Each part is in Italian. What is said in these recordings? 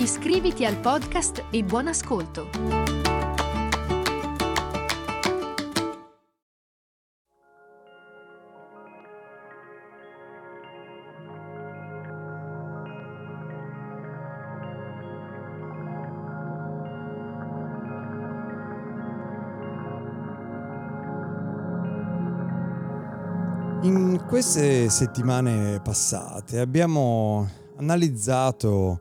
Iscriviti al podcast e buon ascolto! In queste settimane passate abbiamo analizzato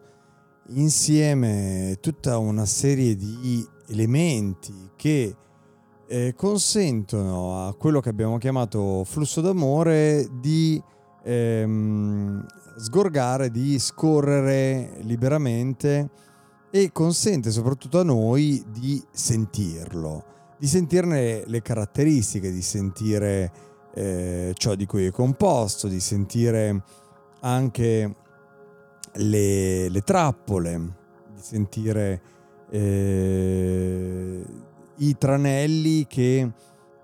insieme tutta una serie di elementi che eh, consentono a quello che abbiamo chiamato flusso d'amore di ehm, sgorgare, di scorrere liberamente e consente soprattutto a noi di sentirlo, di sentirne le caratteristiche, di sentire eh, ciò di cui è composto, di sentire anche le, le trappole, di sentire eh, i tranelli che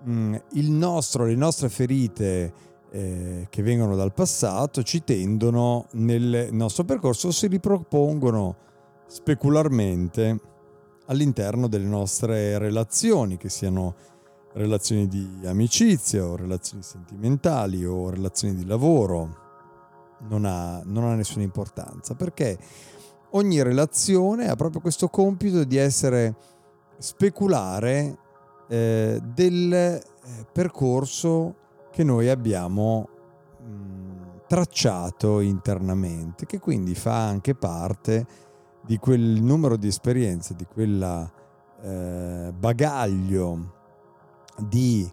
mh, mm, il nostro, le nostre ferite eh, che vengono dal passato ci tendono nel nostro percorso, si ripropongono specularmente all'interno delle nostre relazioni, che siano relazioni di amicizia o relazioni sentimentali o relazioni di lavoro, non ha, non ha nessuna importanza perché ogni relazione ha proprio questo compito di essere speculare eh, del eh, percorso che noi abbiamo mh, tracciato internamente, che quindi fa anche parte di quel numero di esperienze, di quel eh, bagaglio di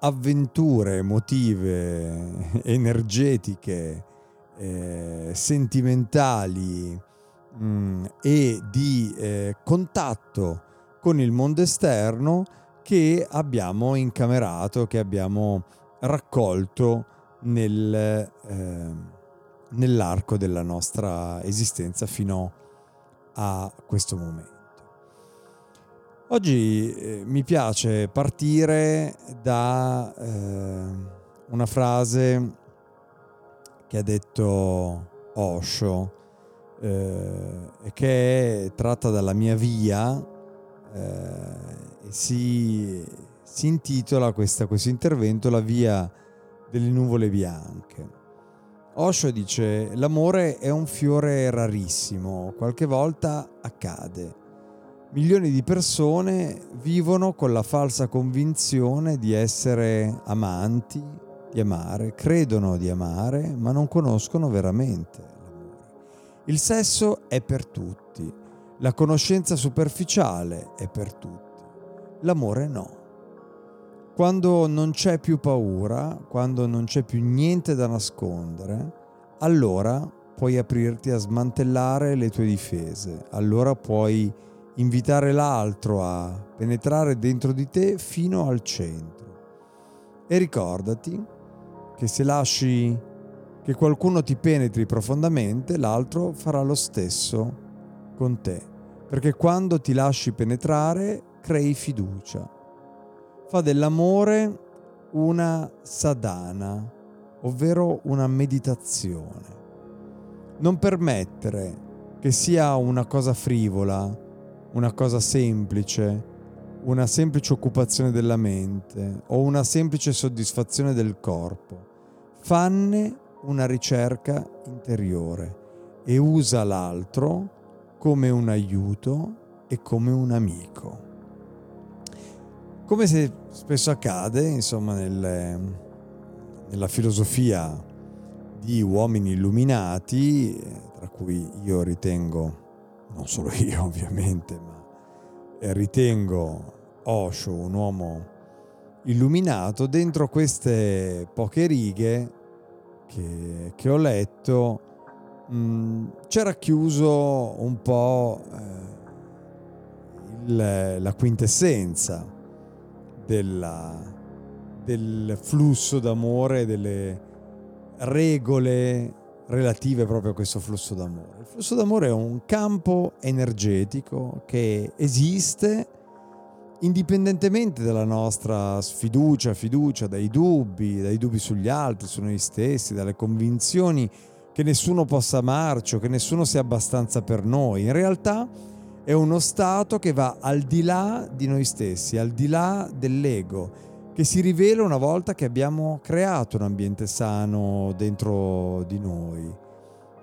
avventure emotive, energetiche, eh, sentimentali mh, mm, e di eh, contatto con il mondo esterno che abbiamo incamerato, che abbiamo raccolto nel, eh, nell'arco della nostra esistenza fino a questo momento. Oggi eh, mi piace partire da eh, una frase che ha detto Osho eh, che è tratta dalla mia via eh, e si, si intitola questa, questo intervento La via delle nuvole bianche. Osho dice l'amore è un fiore rarissimo, qualche volta accade milioni di persone vivono con la falsa convinzione di essere amanti, di amare, credono di amare, ma non conoscono veramente l'amore. Il sesso è per tutti, la conoscenza superficiale è per tutti, l'amore no. Quando non c'è più paura, quando non c'è più niente da nascondere, allora puoi aprirti a smantellare le tue difese, allora puoi invitare l'altro a penetrare dentro di te fino al centro. E ricordati che se lasci che qualcuno ti penetri profondamente, l'altro farà lo stesso con te. Perché quando ti lasci penetrare, crei fiducia. Fa dell'amore una sadhana, ovvero una meditazione. Non permettere che sia una cosa frivola, una cosa semplice, una semplice occupazione della mente o una semplice soddisfazione del corpo. Fanne una ricerca interiore e usa l'altro come un aiuto e come un amico. Come se spesso accade, insomma, nel, nella filosofia di uomini illuminati, tra cui io ritengo non solo io ovviamente, ma eh, ritengo Osho un uomo illuminato, dentro queste poche righe che, che ho letto mh, c'era chiuso un po' eh, il, la quintessenza della, del flusso d'amore, delle regole relative proprio a questo flusso d'amore. Il flusso d'amore è un campo energetico che esiste indipendentemente dalla nostra sfiducia, fiducia, dai dubbi, dai dubbi sugli altri, su noi stessi, dalle convinzioni che nessuno possa amarci o che nessuno sia abbastanza per noi. In realtà è uno stato che va al di là di noi stessi, al di là dell'ego, che si rivela una volta che abbiamo creato un ambiente sano dentro di noi.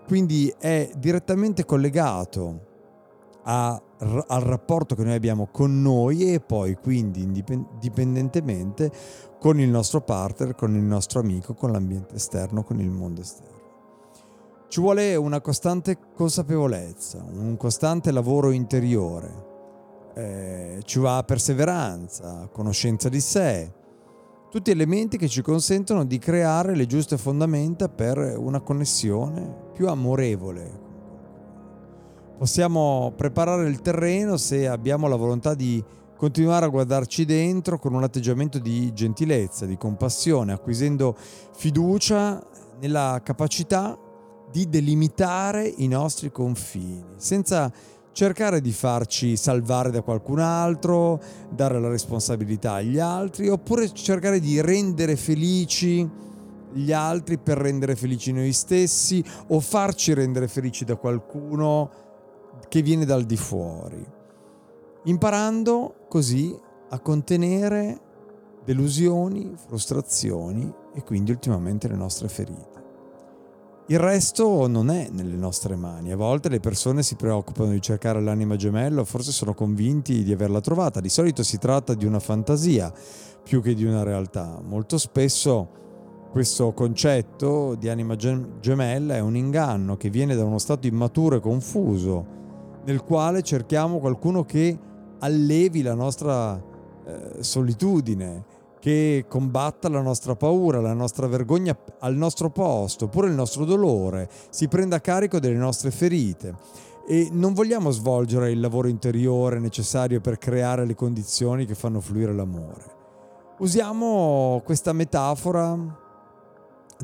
Quindi è direttamente collegato a, al rapporto che noi abbiamo con noi e poi quindi indipendentemente con il nostro partner, con il nostro amico, con l'ambiente esterno, con il mondo esterno. Ci vuole una costante consapevolezza, un costante lavoro interiore, eh, ci va perseveranza, conoscenza di sé, tutti elementi che ci consentono di creare le giuste fondamenta per una connessione più amorevole. Possiamo preparare il terreno se abbiamo la volontà di continuare a guardarci dentro con un atteggiamento di gentilezza, di compassione, acquisendo fiducia nella capacità di delimitare i nostri confini, senza cercare di farci salvare da qualcun altro, dare la responsabilità agli altri, oppure cercare di rendere felici gli altri per rendere felici noi stessi o farci rendere felici da qualcuno che viene dal di fuori, imparando così a contenere delusioni, frustrazioni e quindi ultimamente le nostre ferite. Il resto non è nelle nostre mani. A volte le persone si preoccupano di cercare l'anima gemella, forse sono convinti di averla trovata. Di solito si tratta di una fantasia più che di una realtà. Molto spesso questo concetto di anima gemella è un inganno che viene da uno stato immaturo e confuso, nel quale cerchiamo qualcuno che allevi la nostra eh, solitudine che combatta la nostra paura, la nostra vergogna al nostro posto, oppure il nostro dolore, si prenda carico delle nostre ferite. E non vogliamo svolgere il lavoro interiore necessario per creare le condizioni che fanno fluire l'amore. Usiamo questa metafora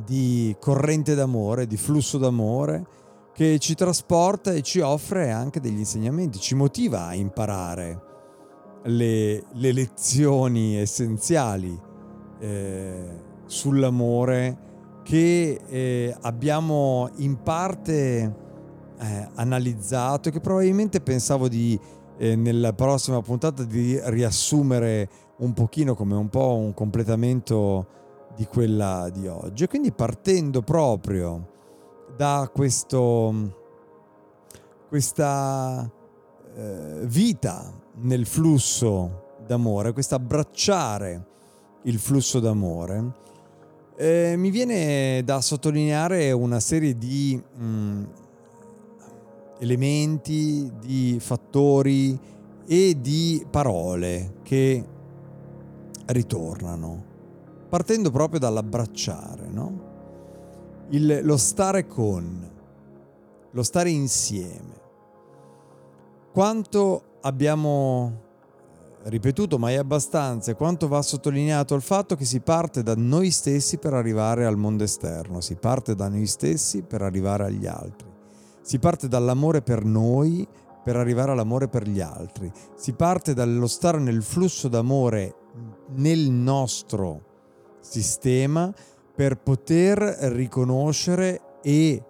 di corrente d'amore, di flusso d'amore, che ci trasporta e ci offre anche degli insegnamenti, ci motiva a imparare le, le lezioni essenziali eh, sull'amore che eh, abbiamo in parte eh, analizzato e che probabilmente pensavo di eh, nella prossima puntata di riassumere un pochino come un po' un completamento di quella di oggi. E quindi partendo proprio da questo, questa eh, vita nel flusso d'amore, questo abbracciare il flusso d'amore, eh, mi viene da sottolineare una serie di mh, mm, elementi, di fattori e di parole che ritornano, partendo proprio dall'abbracciare, no? Il, lo stare con, lo stare insieme. Quanto abbiamo ripetuto mai abbastanza e quanto va sottolineato il fatto che si parte da noi stessi per arrivare al mondo esterno, si parte da noi stessi per arrivare agli altri, si parte dall'amore per noi per arrivare all'amore per gli altri, si parte dallo stare nel flusso d'amore nel nostro sistema per poter riconoscere e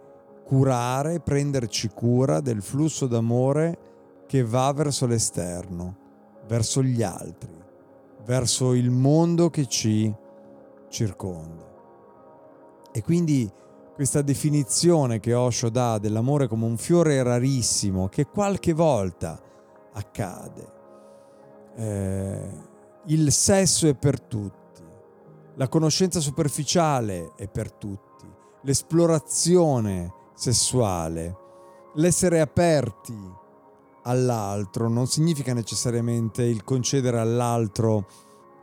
curare, prenderci cura del flusso d'amore che va verso l'esterno, verso gli altri, verso il mondo che ci circonda. E quindi questa definizione che Osho dà dell'amore come un fiore rarissimo che qualche volta accade. Eh, il sesso è per tutti, la conoscenza superficiale è per tutti, l'esplorazione sessuale, l'essere aperti all'altro non significa necessariamente il concedere all'altro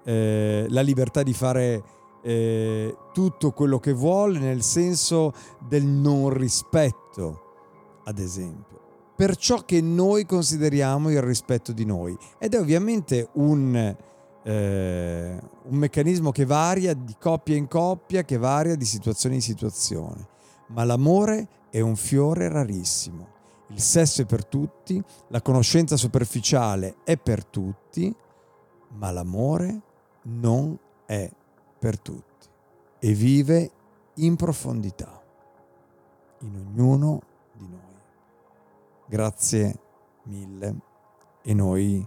eh, la libertà di fare eh, tutto quello che vuole nel senso del non rispetto, ad esempio. per ciò che noi consideriamo il rispetto di noi. Ed è ovviamente un, eh, un meccanismo che varia di coppia in coppia, che varia di situazione in situazione. Ma l'amore è un fiore rarissimo. Il sesso è per tutti, la conoscenza superficiale è per tutti, ma l'amore non è per tutti e vive in profondità in ognuno di noi. Grazie mille e noi